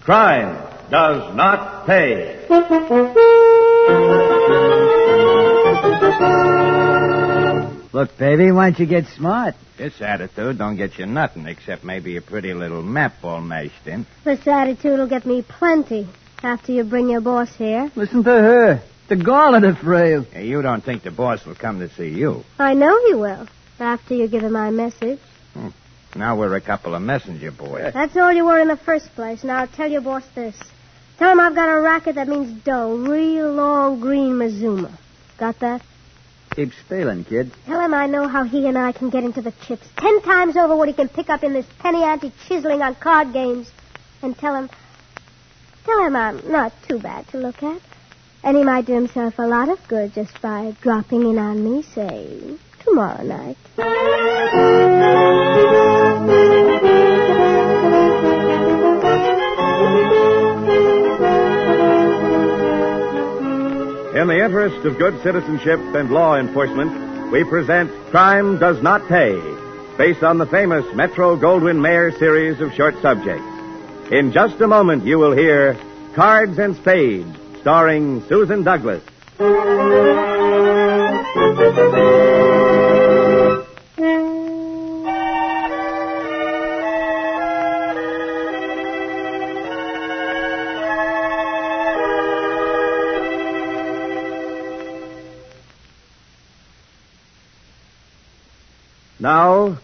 Crime does not pay. Look, baby, why don't you get smart? This attitude don't get you nothing except maybe a pretty little map all mashed in. This attitude will get me plenty after you bring your boss here. Listen to her. The gauntlet of frail. Hey, you don't think the boss will come to see you. I know he will after you give him my message. Hmm. Now we're a couple of messenger boys. That's all you were in the first place. Now I'll tell your boss this. Tell him I've got a racket that means dough, real long green Mazuma. Got that? Keep spailing, kid. Tell him I know how he and I can get into the chips. Ten times over what he can pick up in this penny ante chiseling on card games. And tell him, tell him I'm not too bad to look at. And he might do himself a lot of good just by dropping in on me, say, tomorrow night. Interest of good citizenship and law enforcement, we present Crime Does Not Pay, based on the famous Metro Goldwyn Mayer series of short subjects. In just a moment, you will hear Cards and Spades, starring Susan Douglas.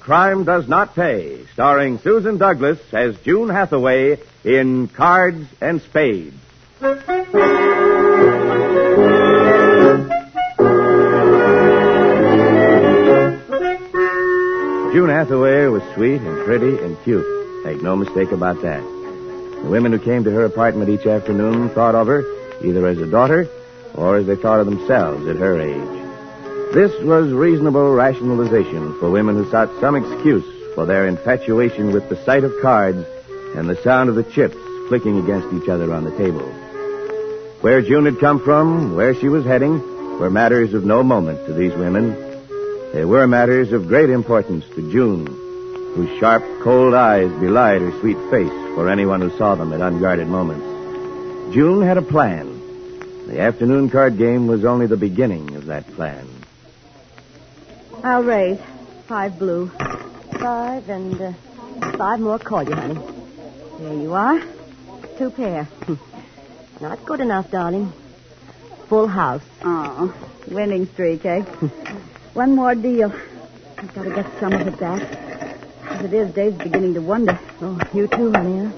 Crime Does Not Pay, starring Susan Douglas as June Hathaway in Cards and Spades. June Hathaway was sweet and pretty and cute. Make no mistake about that. The women who came to her apartment each afternoon thought of her either as a daughter or as they thought of themselves at her age. This was reasonable rationalization for women who sought some excuse for their infatuation with the sight of cards and the sound of the chips clicking against each other on the table. Where June had come from, where she was heading, were matters of no moment to these women. They were matters of great importance to June, whose sharp, cold eyes belied her sweet face for anyone who saw them at unguarded moments. June had a plan. The afternoon card game was only the beginning of that plan. I'll raise. Five blue. Five and uh, five more call you, honey. There you are. Two pair. Not good enough, darling. Full house. Oh, winning streak, eh? One more deal. I've got to get some of it back. As it is, Dave's beginning to wonder. Oh, you too, honey.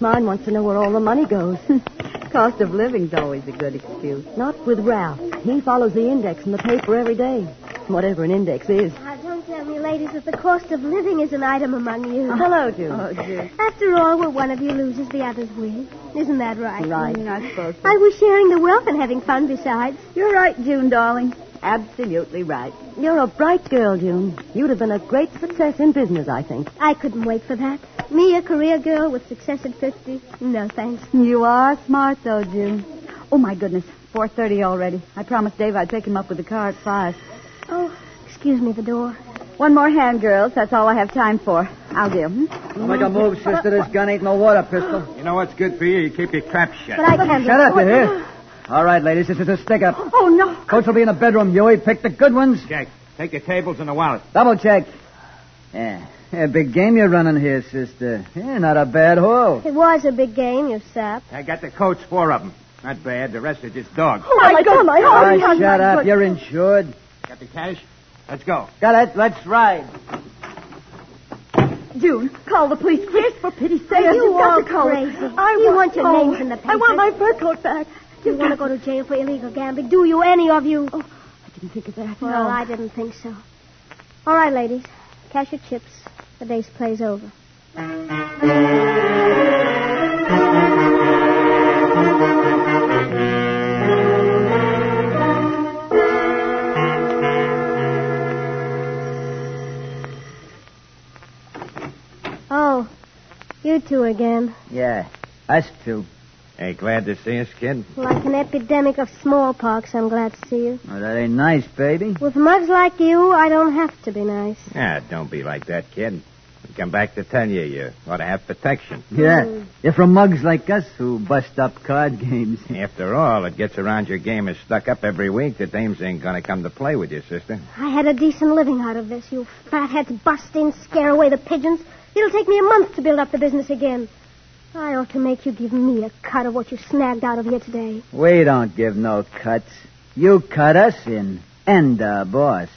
Mine wants to know where all the money goes. Cost of living's always a good excuse. Not with Ralph. He follows the index in the paper every day. Whatever an index is. Now, don't tell me, ladies, that the cost of living is an item among you. Hello, June. Oh, dear. After all, where one of you loses, the others win. Isn't that right? Right. Mm, You're not supposed to. I was sharing the wealth and having fun besides. You're right, June, darling. Absolutely right. You're a bright girl, June. You'd have been a great success in business, I think. I couldn't wait for that. Me, a career girl with success at 50? No, thanks. You are smart, though, June. Oh, my goodness. 4.30 already. I promised Dave I'd pick him up with the car at 5. Oh, excuse me, the door. One more hand, girls. That's all I have time for. I'll do. Hmm? Don't make a move, sister. This gun ain't no water pistol. You know what's good for you? You keep your trap shut. But I can't... Shut up, you hear? All right, ladies, this is a stick up. Oh, no. Coach will be in the bedroom, Huey. Pick the good ones. Jack, take your tables and the wallet. Double check. Yeah. yeah. Big game you're running here, sister. Yeah, not a bad haul. It was a big game, you sap. I got the coats, four of them. Not bad. The rest are just dogs. Oh, my God, my heart. Ah, shut up. You're insured. Got the cash? Let's go. Got it. Let's ride. June, call the police, quick, for pity's sake. Are you You've got all to call crazy? I You want, want your oh, names in the I want my fur coat back. You want to go to jail for illegal gambling? Do you, any of you? Oh, I didn't think of that. Well, no. I didn't think so. All right, ladies. Cash your chips. The day's play's over. You two again. Yeah. Us two. Hey, glad to see us, kid. Like an epidemic of smallpox, I'm glad to see you. Oh, that ain't nice, baby. With mugs like you, I don't have to be nice. Ah, don't be like that, kid. Come back to tell you, you ought to have protection. Yeah. You're from mugs like us who bust up card games. After all, it gets around your game is stuck up every week. The dames ain't gonna come to play with you, sister. I had a decent living out of this. You fatheads bust in, scare away the pigeons. It'll take me a month to build up the business again. I ought to make you give me a cut of what you snagged out of here today. We don't give no cuts. You cut us in. And uh, boss.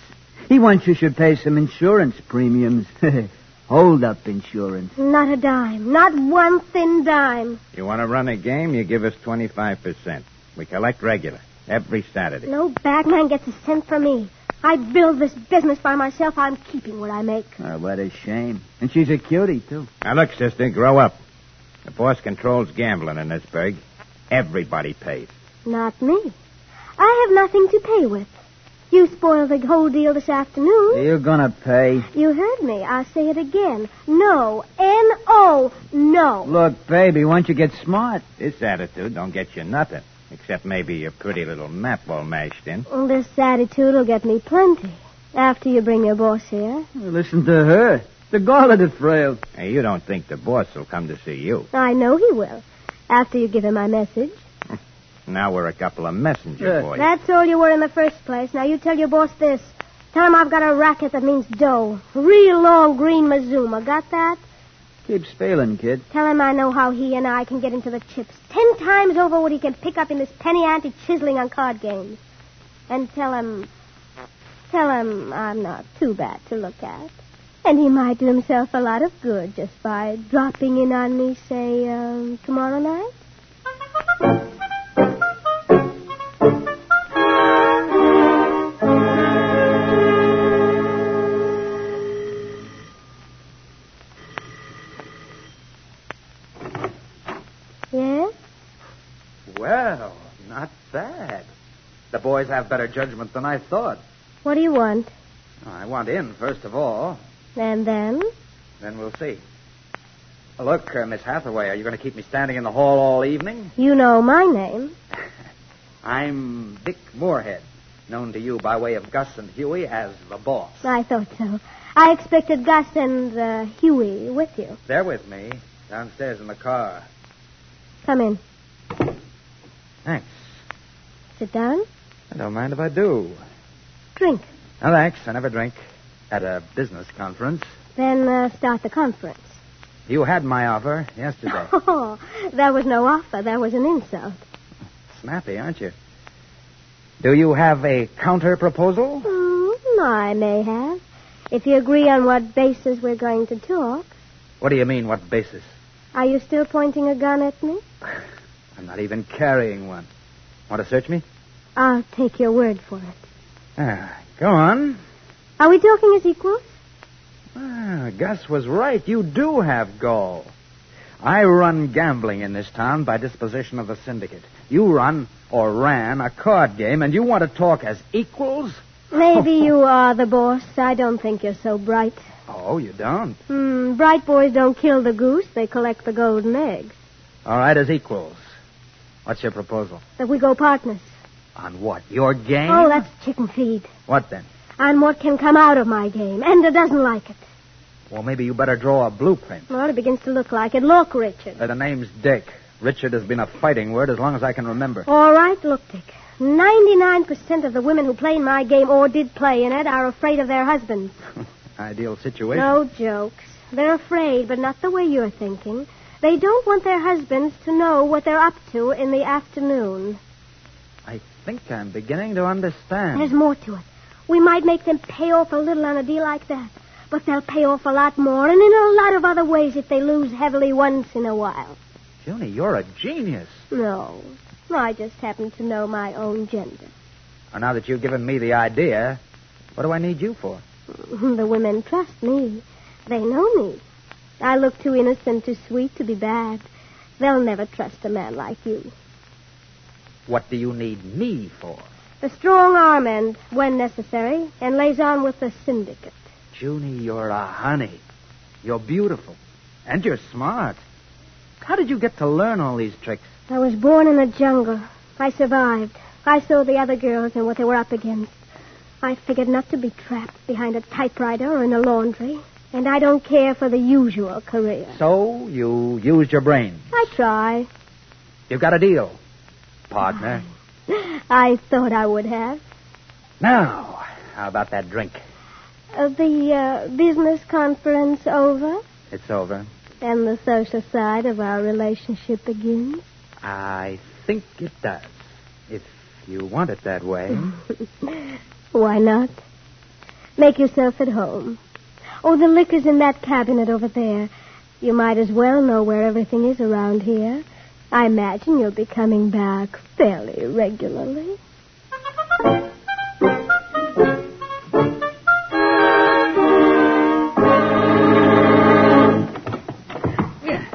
He wants you should pay some insurance premiums. Hold up insurance. Not a dime. Not one thin dime. You want to run a game, you give us 25%. We collect regular, every Saturday. No bagman gets a cent from me. I build this business by myself. I'm keeping what I make. Oh, what a shame. And she's a cutie, too. Now, look, sister, grow up. The boss controls gambling in this burg. Everybody pays. Not me. I have nothing to pay with. You spoiled the whole deal this afternoon. You're gonna pay. You heard me. I'll say it again. No. N-O. No. Look, baby, why don't you get smart? This attitude don't get you nothing, except maybe your pretty little map all mashed in. Well, this attitude will get me plenty. After you bring your boss here. Listen to her. The galled it frail. Hey, you don't think the boss will come to see you. I know he will. After you give him my message. Now we're a couple of messenger Yeah. boys. That's all you were in the first place. Now you tell your boss this. Tell him I've got a racket that means dough. Real long green Mazuma. Got that? Keep spailing, kid. Tell him I know how he and I can get into the chips. Ten times over what he can pick up in this penny ante chiseling on card games. And tell him. Tell him I'm not too bad to look at. And he might do himself a lot of good just by dropping in on me, say, um, tomorrow night. Boys have better judgment than I thought. What do you want? I want in, first of all. And then? Then we'll see. Look, uh, Miss Hathaway, are you going to keep me standing in the hall all evening? You know my name. I'm Dick Moorhead, known to you by way of Gus and Huey as the boss. I thought so. I expected Gus and uh, Huey with you. They're with me downstairs in the car. Come in. Thanks. Sit down. I don't mind if I do. Drink. No, thanks. I never drink. At a business conference. Then uh, start the conference. You had my offer yesterday. Oh, that was no offer. That was an insult. Snappy, aren't you? Do you have a counter proposal? Hmm, I may have. If you agree on what basis we're going to talk. What do you mean, what basis? Are you still pointing a gun at me? I'm not even carrying one. Want to search me? I'll take your word for it. Ah, go on. Are we talking as equals? Ah, Gus was right. You do have gall. I run gambling in this town by disposition of the syndicate. You run, or ran, a card game, and you want to talk as equals? Maybe you are the boss. I don't think you're so bright. Oh, you don't? Hmm, bright boys don't kill the goose. They collect the golden eggs. All right, as equals. What's your proposal? That we go partners. On what? Your game? Oh, that's chicken feed. What then? On what can come out of my game. Ender doesn't like it. Well, maybe you better draw a blueprint. Well, it begins to look like it. Look, Richard. Uh, the name's Dick. Richard has been a fighting word as long as I can remember. All right, look, Dick. 99% of the women who play in my game or did play in it are afraid of their husbands. Ideal situation. No jokes. They're afraid, but not the way you're thinking. They don't want their husbands to know what they're up to in the afternoon. I think I'm beginning to understand. There's more to it. We might make them pay off a little on a deal like that, but they'll pay off a lot more, and in a lot of other ways if they lose heavily once in a while. Junie, you're a genius. No, I just happen to know my own gender. Well, now that you've given me the idea, what do I need you for? The women trust me. They know me. I look too innocent, too sweet to be bad. They'll never trust a man like you. What do you need me for? The strong arm end, when necessary, and lays on with the syndicate. Junie, you're a honey. You're beautiful. And you're smart. How did you get to learn all these tricks? I was born in the jungle. I survived. I saw the other girls and what they were up against. I figured not to be trapped behind a typewriter or in a laundry. And I don't care for the usual career. So you used your brain. I try. You've got a deal, partner. I thought I would have. Now, how about that drink? Uh, the uh, business conference over, It's over. and the social side of our relationship begins. I think it does. If you want it that way. Why not? Make yourself at home. Oh, the liquor's in that cabinet over there. You might as well know where everything is around here. I imagine you'll be coming back fairly regularly.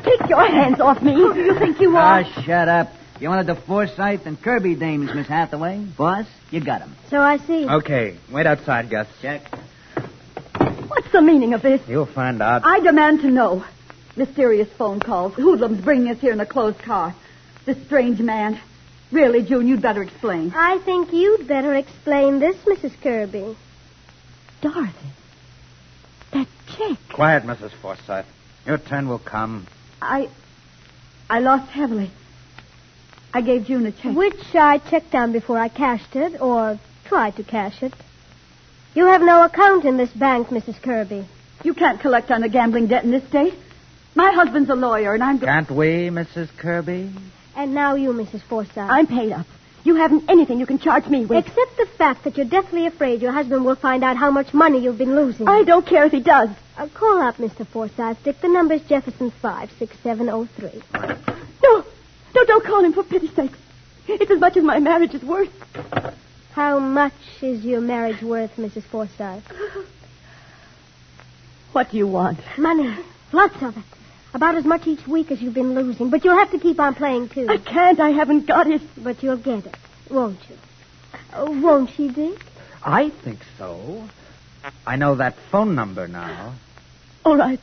Take your hands off me. Who do you think you are? Ah, shut up. You wanted the Forsyth and Kirby dames, Miss Hathaway. Boss, you got 'em. So I see. Okay, wait outside, Gus. Check. What's the meaning of this? You'll find out. I demand to know. Mysterious phone calls. Hoodlums bringing us here in a closed car. This strange man. Really, June, you'd better explain. I think you'd better explain this, Mrs. Kirby. Dorothy. That check. Quiet, Mrs. Forsyth. Your turn will come. I. I lost heavily. I gave June a check. Which I checked on before I cashed it, or tried to cash it. You have no account in this bank, Mrs. Kirby. You can't collect on a gambling debt in this state. My husband's a lawyer, and I'm. Can't we, Mrs. Kirby? And now you, Mrs. Forsyth. I'm paid up. You haven't anything you can charge me with. Except the fact that you're deathly afraid your husband will find out how much money you've been losing. I don't care if he does. Uh, call up Mr. Forsyth. Dick, the number's Jefferson 56703. No. No, don't call him for pity's sake. It's as much as my marriage is worth. How much is your marriage worth, Mrs. Forsyth? What do you want? Money. Lots of it. About as much each week as you've been losing. But you'll have to keep on playing, too. I can't. I haven't got it. But you'll get it, won't you? Oh, won't she, Dick? I think so. I know that phone number now. All right.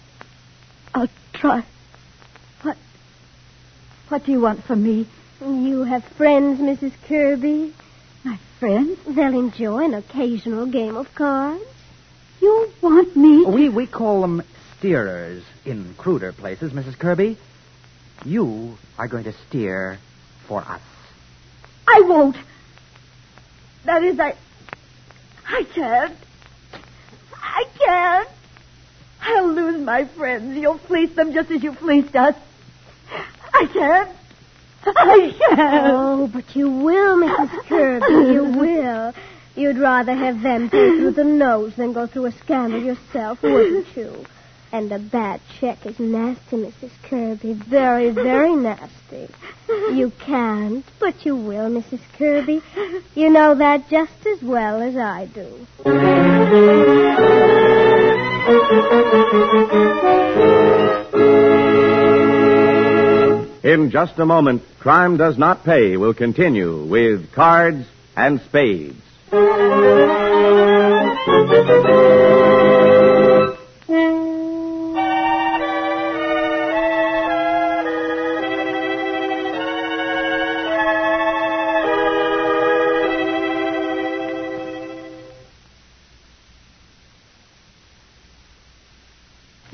I'll try. What? What do you want from me? You have friends, Mrs. Kirby. My friends? They'll enjoy an occasional game of cards. You want me? We we call them steerers in cruder places, Mrs. Kirby. You are going to steer for us. I won't. That is, I. I can't. I can't. I'll lose my friends. You'll fleece them just as you fleeced us. I can't. I can't. Oh, but you will, Mrs. Kirby. You will. You'd rather have them pay through the nose than go through a scandal yourself, wouldn't you? And a bad check is nasty, Mrs. Kirby. Very, very nasty. You can't, but you will, Mrs. Kirby. You know that just as well as I do. In just a moment, Crime Does Not Pay will continue with Cards and Spades.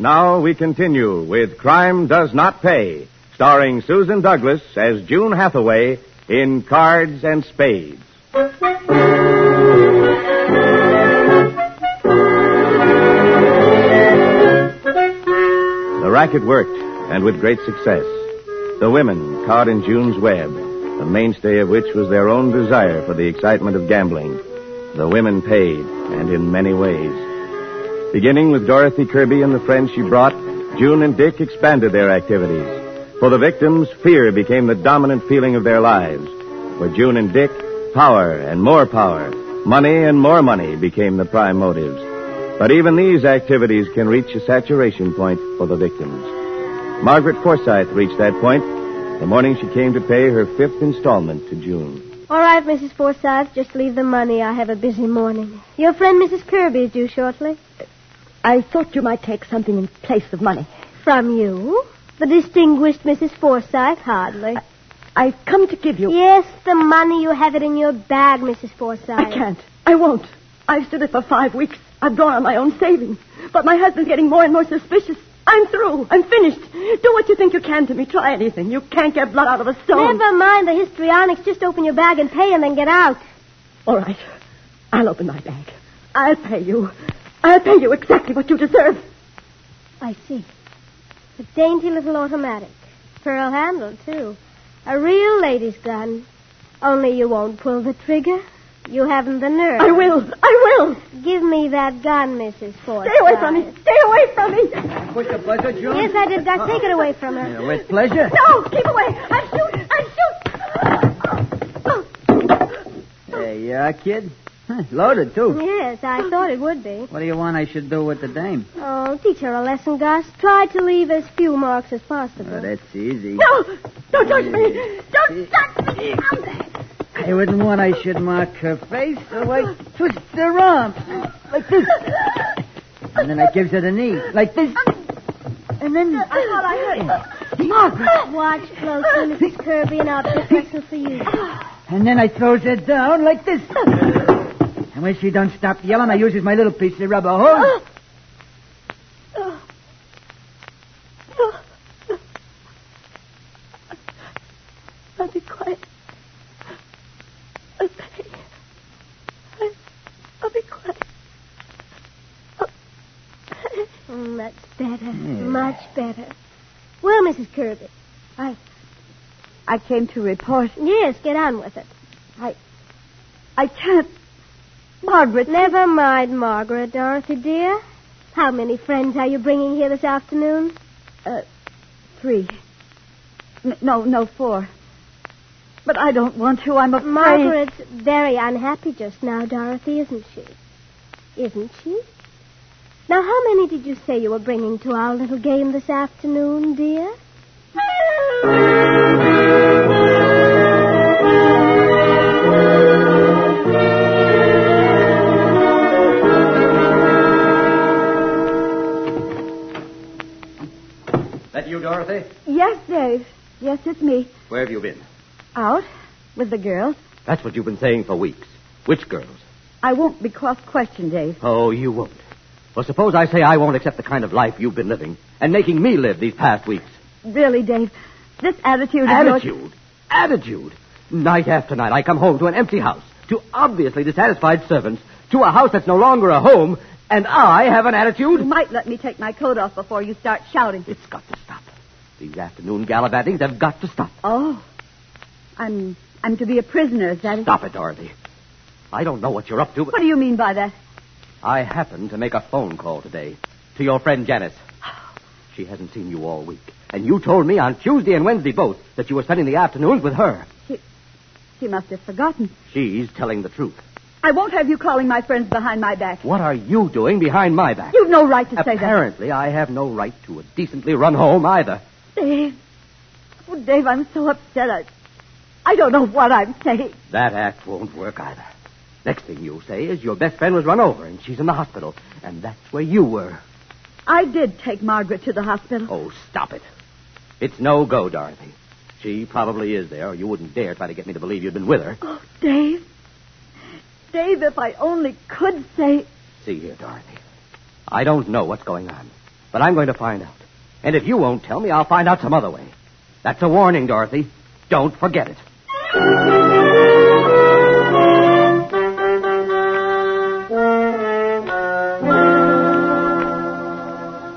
Now we continue with Crime Does Not Pay, starring Susan Douglas as June Hathaway in Cards and Spades. The racket worked, and with great success. The women caught in June's web, the mainstay of which was their own desire for the excitement of gambling. The women paid, and in many ways. Beginning with Dorothy Kirby and the friends she brought, June and Dick expanded their activities. For the victims, fear became the dominant feeling of their lives. For June and Dick, power and more power, money and more money became the prime motives. But even these activities can reach a saturation point for the victims. Margaret Forsyth reached that point the morning she came to pay her fifth installment to June. All right, Mrs. Forsyth, just leave the money. I have a busy morning. Your friend Mrs. Kirby is due shortly. I thought you might take something in place of money. From you? The distinguished Mrs. Forsyth? Hardly. I've come to give you. Yes, the money. You have it in your bag, Mrs. Forsyth. I can't. I won't. I've stood it for five weeks. I've drawn on my own savings. But my husband's getting more and more suspicious. I'm through. I'm finished. Do what you think you can to me. Try anything. You can't get blood out of a stone. Never mind the histrionics. Just open your bag and pay and then get out. All right. I'll open my bag. I'll pay you. I'll pay you exactly what you deserve. I see. A dainty little automatic. Pearl handle, too. A real lady's gun. Only you won't pull the trigger. You haven't the nerve. I will. I will. Give me that gun, Mrs. Forsyth. Stay away from me. Stay away from me. Push the buzzer, June? Yes, I did. Now take it away from her. Yeah, with pleasure. No, keep away. I'm shoot. I'm shoot. There you uh, are, kid. Loaded, too. Yes, I thought it would be. What do you want I should do with the dame? Oh, teach her a lesson, Gus. Try to leave as few marks as possible. Oh, that's easy. No, don't touch me. Don't touch me. I wouldn't want I should mark her face, so I twist her arms like this. And then I gives her the knee, like this. And then... I thought I heard. Margaret! Watch closely, Mrs. Kirby, and I'll pick lesson for you. And then I throws her down like this. And when she don't stop yelling, I uses my little piece of rubber hose. I'll be quiet. I'll pay. I'll be quiet. I'll pay. That's better. Much better. Well, Mrs. Kirby. I, I came to report. Yes, get on with it. I... I can't. Margaret. Never mind, Margaret, Dorothy, dear. How many friends are you bringing here this afternoon? Uh, three. N- no, no, four. But I don't want to. I'm afraid. Margaret's very unhappy just now, Dorothy, isn't she? Isn't she? Now, how many did you say you were bringing to our little game this afternoon, dear? Dorothy? Yes, Dave. Yes, it's me. Where have you been? Out with the girls. That's what you've been saying for weeks. Which girls? I won't be cross-questioned, Dave. Oh, you won't. Well, suppose I say I won't accept the kind of life you've been living and making me live these past weeks. Really, Dave. This attitude yours- Attitude. Attitude. Night after night, I come home to an empty house, to obviously dissatisfied servants, to a house that's no longer a home, and I have an attitude? You might let me take my coat off before you start shouting. It's got to stop. These afternoon gallivantings have got to stop. Oh. I'm I'm to be a prisoner, is that it? Stop it, Dorothy. I don't know what you're up to, but What do you mean by that? I happened to make a phone call today to your friend Janice. She hasn't seen you all week. And you told me on Tuesday and Wednesday both that you were spending the afternoons with her. She she must have forgotten. She's telling the truth. I won't have you calling my friends behind my back. What are you doing behind my back? You've no right to say that. Apparently, I have no right to a decently run home either. Dave. Oh, Dave, I'm so upset. I, I don't know what I'm saying. That act won't work either. Next thing you'll say is your best friend was run over and she's in the hospital. And that's where you were. I did take Margaret to the hospital. Oh, stop it. It's no go, Dorothy. She probably is there, or you wouldn't dare try to get me to believe you'd been with her. Oh, Dave. Dave, if I only could say. See here, Dorothy. I don't know what's going on, but I'm going to find out. And if you won't tell me, I'll find out some other way. That's a warning, Dorothy. Don't forget it.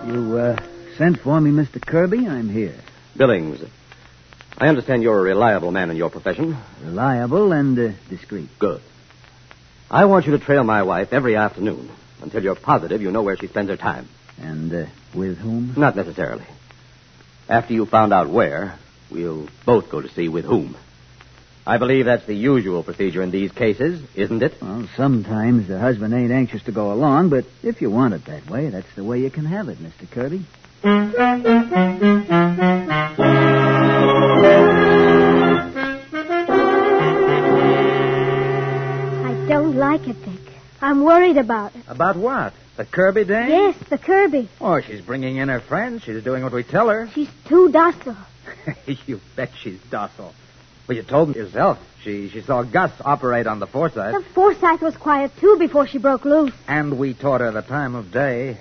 You, uh, sent for me, Mr. Kirby? I'm here. Billings, I understand you're a reliable man in your profession. Reliable and uh, discreet. Good. I want you to trail my wife every afternoon until you're positive you know where she spends her time. And uh, with whom? Not necessarily. After you found out where, we'll both go to see with whom. I believe that's the usual procedure in these cases, isn't it? Well, sometimes the husband ain't anxious to go along, but if you want it that way, that's the way you can have it, Mr. Kirby. I don't like it, Dick. I'm worried about it. About what? The Kirby dame? Yes, the Kirby. Oh, she's bringing in her friends. She's doing what we tell her. She's too docile. you bet she's docile. Well, you told me yourself. She she saw Gus operate on the Forsyth, The Forsyth was quiet, too, before she broke loose. and we taught her the time of day.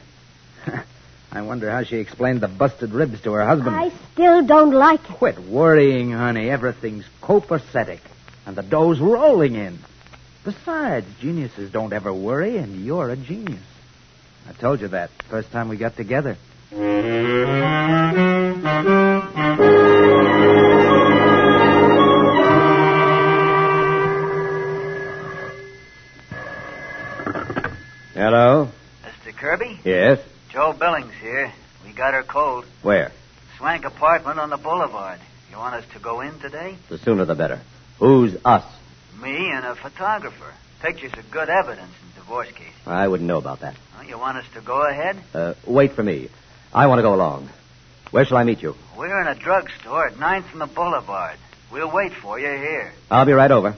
I wonder how she explained the busted ribs to her husband. I still don't like it. Quit worrying, honey. Everything's copacetic. And the dough's rolling in. Besides, geniuses don't ever worry, and you're a genius. I told you that first time we got together. Hello? Mr. Kirby? Yes? Joe Billings here. We got her cold. Where? Swank apartment on the boulevard. You want us to go in today? The sooner the better. Who's us? Me and a photographer. Pictures are good evidence in divorce cases. I wouldn't know about that. Well, you want us to go ahead? Uh, wait for me. I want to go along. Where shall I meet you? We're in a drugstore at 9th and the boulevard. We'll wait for you here. I'll be right over.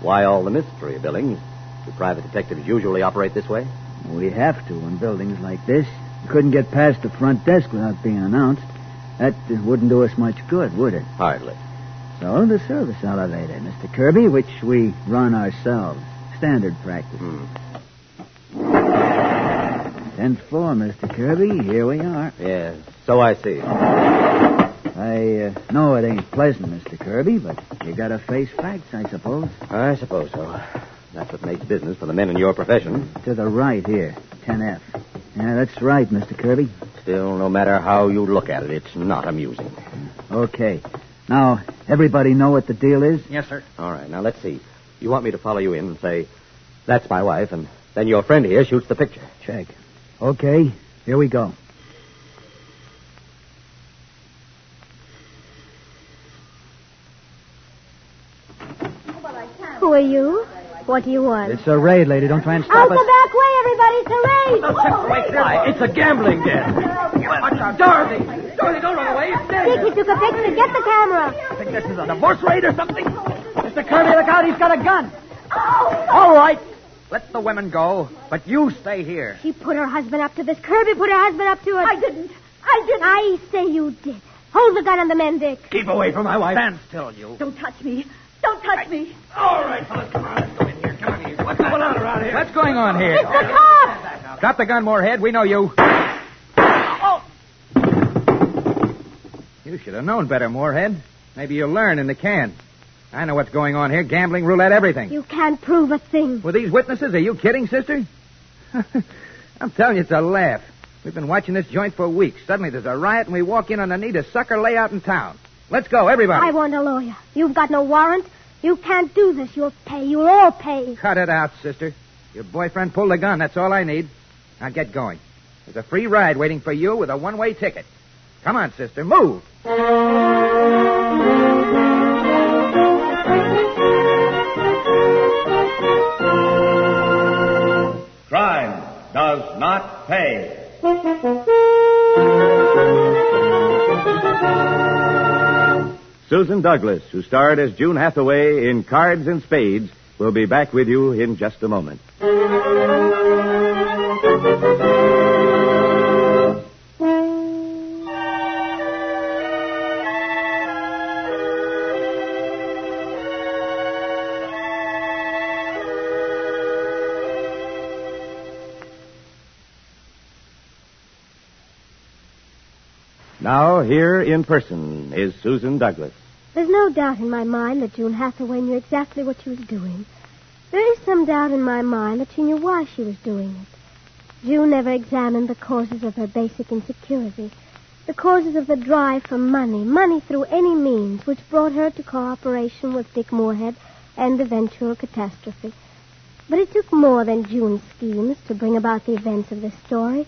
Why all the mystery, Billings? Do private detectives usually operate this way? We have to in buildings like this. Couldn't get past the front desk without being announced. That uh, wouldn't do us much good, would it? Hardly. So the service elevator, Mr. Kirby, which we run ourselves. Standard practice. Hmm. Tenth floor, Mr. Kirby. Here we are. Yes, so I see. I uh, know it ain't pleasant, Mr. Kirby, but you gotta face facts, I suppose. I suppose so. That's what makes business for the men in your profession. To the right here, 10F. Yeah, that's right, Mr. Kirby. Still, no matter how you look at it, it's not amusing. Okay. Now, everybody know what the deal is? Yes, sir. All right, now let's see. You want me to follow you in and say, that's my wife, and then your friend here shoots the picture. Check. Okay, here we go. Who are you? What do you want? It's a raid, lady. Don't try and stop Out stop the us. back way, everybody. It's a raid. Why, it's a gambling den. Watch out, Dorothy. Dorothy, don't run away. It's dead. Dick, he took a picture. Get the camera. Think this is a divorce raid or something? Mr. Kirby, look out. He's got a gun. Oh. All right. Let the women go, but you stay here. She put her husband up to this. Kirby put her husband up to it. I didn't. I didn't. I say you did. Hold the gun on the men, Dick. Keep away from my wife. Stand still, you. Don't touch me. Don't touch me. All right, fellas, come on. What's going on around here? What's going on here? It's the. Drop the gun, Moorhead. We know you. Oh. You should have known better, Moorhead. Maybe you'll learn in the can. I know what's going on here. Gambling, roulette, everything. You can't prove a thing. With these witnesses, are you kidding, sister? I'm telling you, it's a laugh. We've been watching this joint for weeks. Suddenly there's a riot, and we walk in on the neatest sucker layout in town. Let's go, everybody. I want a lawyer. You've got no warrant. You can't do this. You'll pay. You'll all pay. Cut it out, sister. Your boyfriend pulled the gun. That's all I need. Now get going. There's a free ride waiting for you with a one-way ticket. Come on, sister. Move. Crime does not pay. Susan Douglas, who starred as June Hathaway in Cards and Spades, will be back with you in just a moment. Now, here in person is Susan Douglas. There's no doubt in my mind that June Hathaway knew exactly what she was doing. There is some doubt in my mind that she knew why she was doing it. June never examined the causes of her basic insecurity, the causes of the drive for money, money through any means, which brought her to cooperation with Dick Moorhead and eventual catastrophe. But it took more than June's schemes to bring about the events of this story.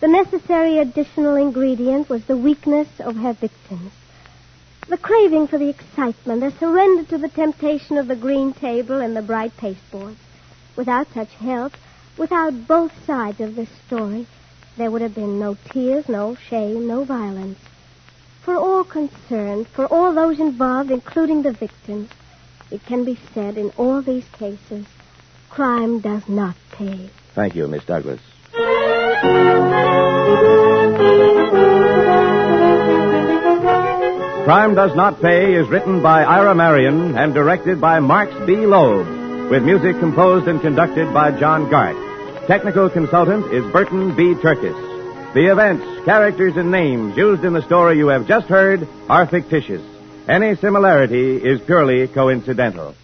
The necessary additional ingredient was the weakness of her victims. The craving for the excitement, the surrender to the temptation of the green table and the bright pasteboards. Without such help, without both sides of this story, there would have been no tears, no shame, no violence. For all concerned, for all those involved, including the victims, it can be said in all these cases, crime does not pay. Thank you, Miss Douglas. Crime Does Not Pay is written by Ira Marion and directed by Marx B. Loeb, with music composed and conducted by John Gart. Technical consultant is Burton B. Turkus. The events, characters, and names used in the story you have just heard are fictitious. Any similarity is purely coincidental.